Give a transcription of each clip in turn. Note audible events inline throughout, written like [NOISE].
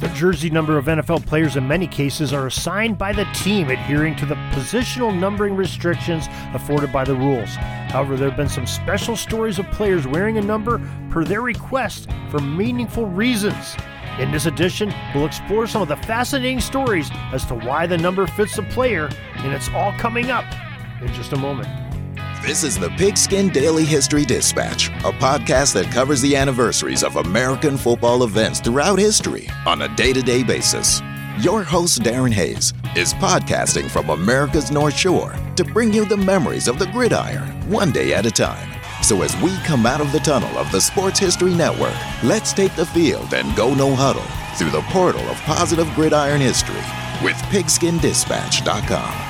The jersey number of NFL players in many cases are assigned by the team, adhering to the positional numbering restrictions afforded by the rules. However, there have been some special stories of players wearing a number per their request for meaningful reasons. In this edition, we'll explore some of the fascinating stories as to why the number fits the player, and it's all coming up in just a moment. This is the Pigskin Daily History Dispatch, a podcast that covers the anniversaries of American football events throughout history on a day to day basis. Your host, Darren Hayes, is podcasting from America's North Shore to bring you the memories of the gridiron one day at a time. So, as we come out of the tunnel of the Sports History Network, let's take the field and go no huddle through the portal of positive gridiron history with pigskindispatch.com.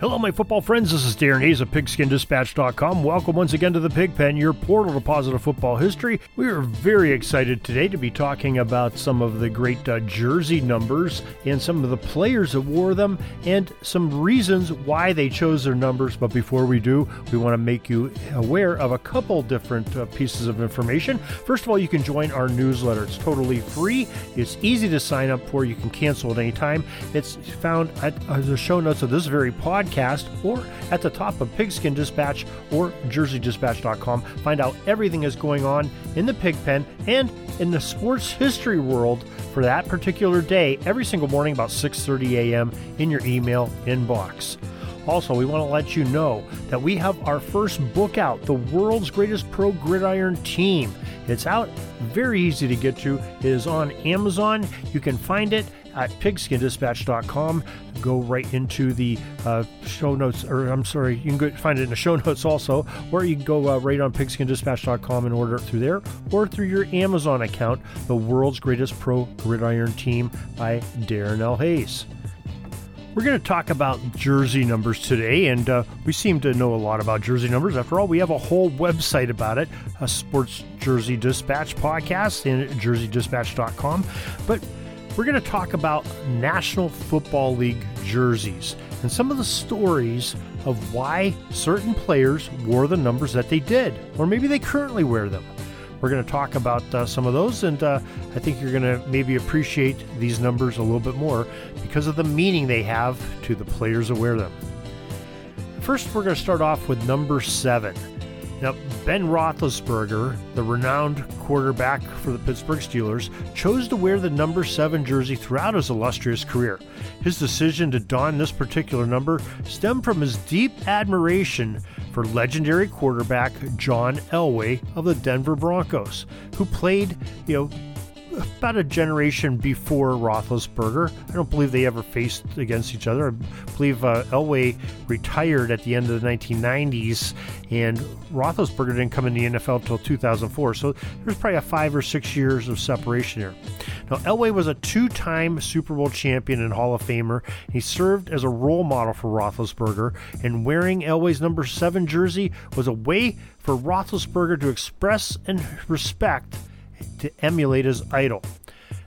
Hello, my football friends. This is Darren Hayes of PigskinDispatch.com. Welcome once again to the Pigpen, your portal to positive football history. We are very excited today to be talking about some of the great uh, jersey numbers and some of the players that wore them and some reasons why they chose their numbers. But before we do, we want to make you aware of a couple different uh, pieces of information. First of all, you can join our newsletter. It's totally free. It's easy to sign up for. You can cancel at any time. It's found at uh, the show notes of this very podcast podcast or at the top of Pigskin Dispatch or JerseyDispatch.com. Find out everything is going on in the pig pen and in the sports history world for that particular day every single morning about 6:30 a.m. in your email inbox. Also, we want to let you know that we have our first book out, The World's Greatest Pro Gridiron Team. It's out, very easy to get to. It is on Amazon. You can find it at pigskindispatch.com. Go right into the uh, show notes, or I'm sorry, you can find it in the show [LAUGHS] notes also, or you can go uh, right on pigskindispatch.com and order it through there, or through your Amazon account, The World's Greatest Pro Gridiron Team by Darren L. Hayes. We're going to talk about jersey numbers today, and uh, we seem to know a lot about jersey numbers. After all, we have a whole website about it, a Sports Jersey Dispatch podcast, and jerseydispatch.com. But we're going to talk about National Football League jerseys and some of the stories of why certain players wore the numbers that they did, or maybe they currently wear them. We're going to talk about uh, some of those, and uh, I think you're going to maybe appreciate these numbers a little bit more because of the meaning they have to the players that wear them. First, we're going to start off with number seven. Now, Ben Roethlisberger, the renowned quarterback for the Pittsburgh Steelers, chose to wear the number 7 jersey throughout his illustrious career. His decision to don this particular number stemmed from his deep admiration for legendary quarterback John Elway of the Denver Broncos, who played, you know, about a generation before Roethlisberger. I don't believe they ever faced against each other. I believe uh, Elway retired at the end of the 1990s, and Roethlisberger didn't come in the NFL until 2004. So there's probably a five or six years of separation here. Now, Elway was a two-time Super Bowl champion and Hall of Famer. He served as a role model for Roethlisberger, and wearing Elway's number seven jersey was a way for Roethlisberger to express and respect to emulate his idol.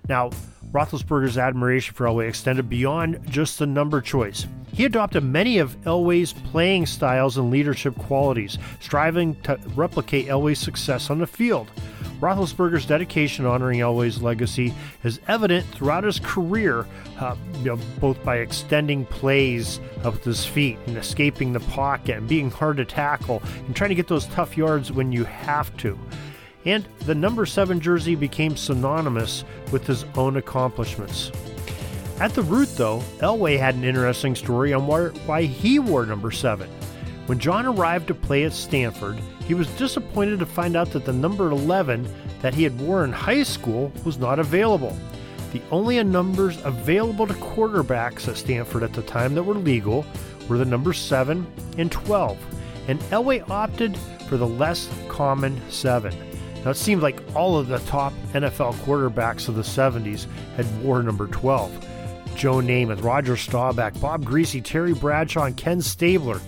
Now, Roethlisberger's admiration for Elway extended beyond just the number choice. He adopted many of Elway's playing styles and leadership qualities, striving to replicate Elway's success on the field. Roethlisberger's dedication honoring Elway's legacy is evident throughout his career, uh, you know, both by extending plays with his feet and escaping the pocket and being hard to tackle and trying to get those tough yards when you have to and the number 7 jersey became synonymous with his own accomplishments. At the root, though, Elway had an interesting story on why he wore number 7. When John arrived to play at Stanford, he was disappointed to find out that the number 11 that he had worn in high school was not available. The only numbers available to quarterbacks at Stanford at the time that were legal were the numbers 7 and 12, and Elway opted for the less common 7. Now, it seemed like all of the top NFL quarterbacks of the 70s had wore number 12. Joe Namath, Roger Staubach, Bob Griese, Terry Bradshaw, and Ken Stabler.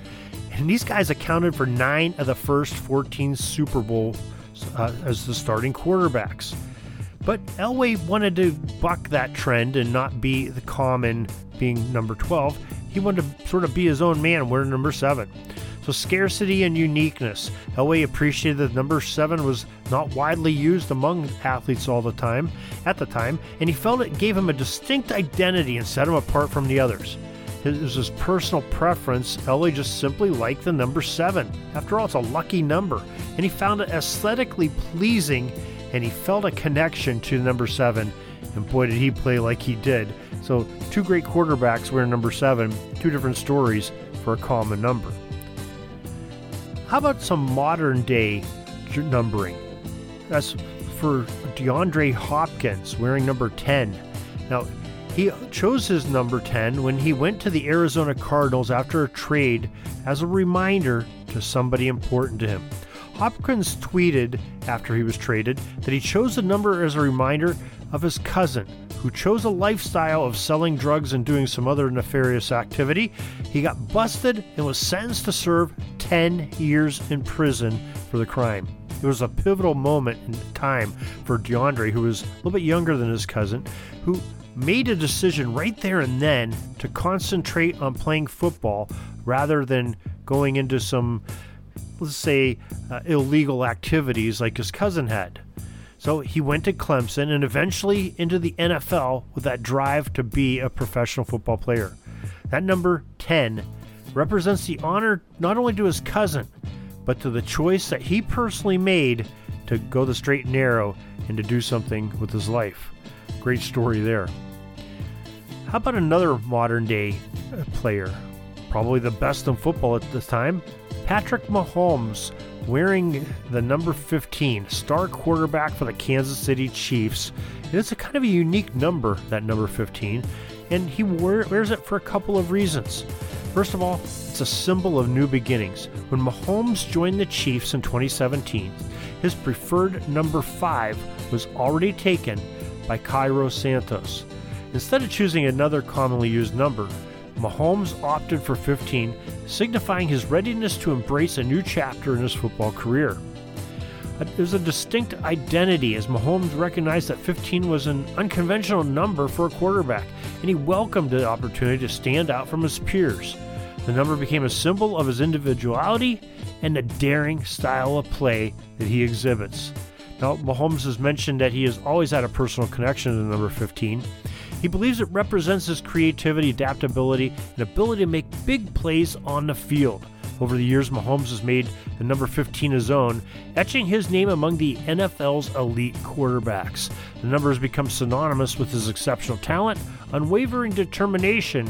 And these guys accounted for nine of the first 14 Super Bowls uh, as the starting quarterbacks. But Elway wanted to buck that trend and not be the common being number 12. He wanted to sort of be his own man, wearing number 7. So, scarcity and uniqueness. Elway appreciated that number seven was not widely used among athletes all the time, at the time, and he felt it gave him a distinct identity and set him apart from the others. It was his personal preference. Elway just simply liked the number seven. After all, it's a lucky number, and he found it aesthetically pleasing, and he felt a connection to the number seven. And boy, did he play like he did. So, two great quarterbacks wearing number seven, two different stories for a common number. How about some modern day numbering? That's for DeAndre Hopkins wearing number 10. Now, he chose his number 10 when he went to the Arizona Cardinals after a trade as a reminder to somebody important to him. Hopkins tweeted after he was traded that he chose the number as a reminder of his cousin, who chose a lifestyle of selling drugs and doing some other nefarious activity. He got busted and was sentenced to serve 10 years in prison for the crime. It was a pivotal moment in time for DeAndre, who was a little bit younger than his cousin, who made a decision right there and then to concentrate on playing football rather than going into some, let's say, uh, illegal activities like his cousin had. So he went to Clemson and eventually into the NFL with that drive to be a professional football player. That number 10 represents the honor not only to his cousin, but to the choice that he personally made to go the straight and narrow and to do something with his life. Great story there. How about another modern day uh, player? Probably the best in football at this time, Patrick Mahomes, wearing the number 15, star quarterback for the Kansas City Chiefs. And it's a kind of a unique number, that number 15, and he wears it for a couple of reasons. First of all, it's a symbol of new beginnings. When Mahomes joined the Chiefs in 2017, his preferred number 5 was already taken by Cairo Santos. Instead of choosing another commonly used number, Mahomes opted for 15, signifying his readiness to embrace a new chapter in his football career. Uh, there's a distinct identity as Mahomes recognized that 15 was an unconventional number for a quarterback, and he welcomed the opportunity to stand out from his peers. The number became a symbol of his individuality and the daring style of play that he exhibits. Now, Mahomes has mentioned that he has always had a personal connection to the number 15. He believes it represents his creativity, adaptability, and ability to make big plays on the field. Over the years, Mahomes has made the number 15 his own, etching his name among the NFL's elite quarterbacks. The number has become synonymous with his exceptional talent, unwavering determination,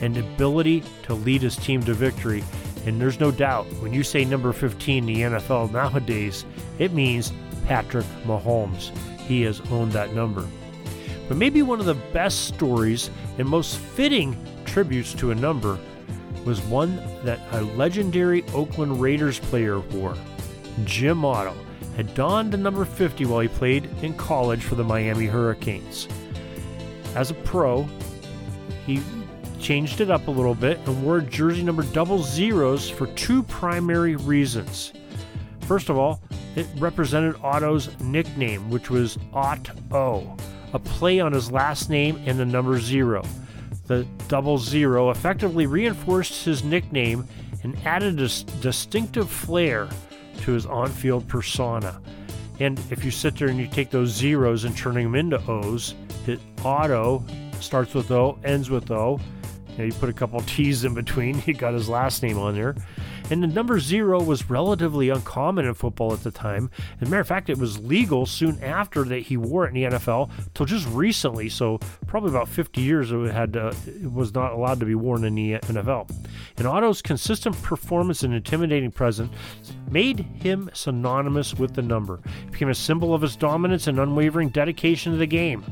and ability to lead his team to victory. And there's no doubt, when you say number 15 in the NFL nowadays, it means Patrick Mahomes. He has owned that number. But maybe one of the best stories and most fitting tributes to a number was one that a legendary Oakland Raiders player wore. Jim Otto had donned the number 50 while he played in college for the Miami Hurricanes. As a pro, he changed it up a little bit and wore jersey number double zeros for two primary reasons. First of all, it represented Otto's nickname, which was Otto, a play on his last name and the number zero. The double zero effectively reinforced his nickname and added a distinctive flair to his on field persona. And if you sit there and you take those zeros and turning them into O's, it Otto starts with O, ends with O. You, know, you put a couple T's in between, [LAUGHS] you got his last name on there. And the number zero was relatively uncommon in football at the time. As a matter of fact, it was legal soon after that he wore it in the NFL till just recently. So probably about 50 years it had uh, it was not allowed to be worn in the NFL. And Otto's consistent performance and intimidating presence made him synonymous with the number. It became a symbol of his dominance and unwavering dedication to the game.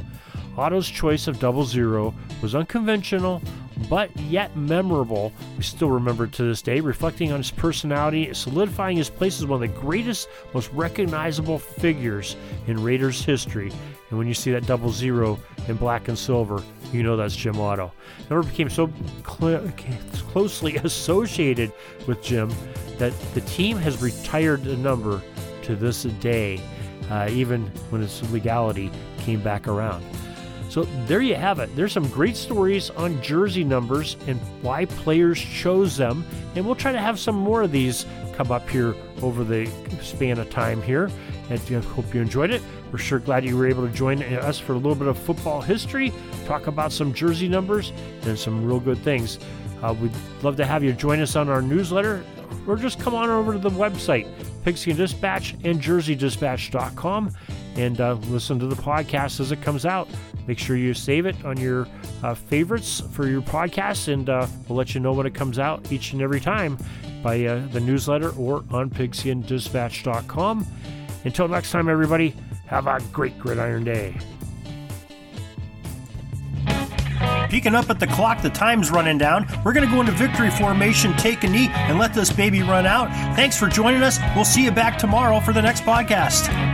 Otto's choice of double zero was unconventional, but yet memorable. We still remember to this day, reflecting on his personality, solidifying his place as one of the greatest, most recognizable figures in Raiders history. And when you see that double zero in black and silver, you know that's Jim Otto. Number became so cl- [LAUGHS] closely associated with Jim that the team has retired the number to this day, uh, even when its legality came back around. So there you have it. There's some great stories on jersey numbers and why players chose them. And we'll try to have some more of these come up here over the span of time here. And I hope you enjoyed it. We're sure glad you were able to join us for a little bit of football history, talk about some jersey numbers, and some real good things. Uh, we'd love to have you join us on our newsletter or just come on over to the website, Pigskin Dispatch and JerseyDispatch.com, and uh, listen to the podcast as it comes out. Make sure you save it on your uh, favorites for your podcast, and uh, we'll let you know when it comes out each and every time by uh, the newsletter or on pigskindispatch.com. Until next time, everybody, have a great gridiron day. Peeking up at the clock, the time's running down. We're going to go into victory formation, take a knee, and let this baby run out. Thanks for joining us. We'll see you back tomorrow for the next podcast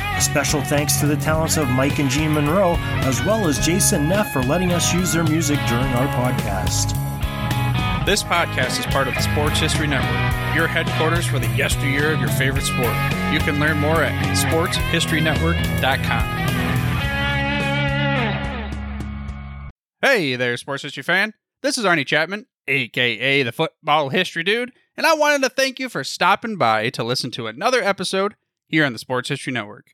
Special thanks to the talents of Mike and Jean Monroe, as well as Jason Neff for letting us use their music during our podcast. This podcast is part of the Sports History Network, your headquarters for the yesteryear of your favorite sport. You can learn more at sportshistorynetwork.com. Hey there, sports history fan. This is Arnie Chapman, aka the Football History Dude, and I wanted to thank you for stopping by to listen to another episode here on the Sports History Network.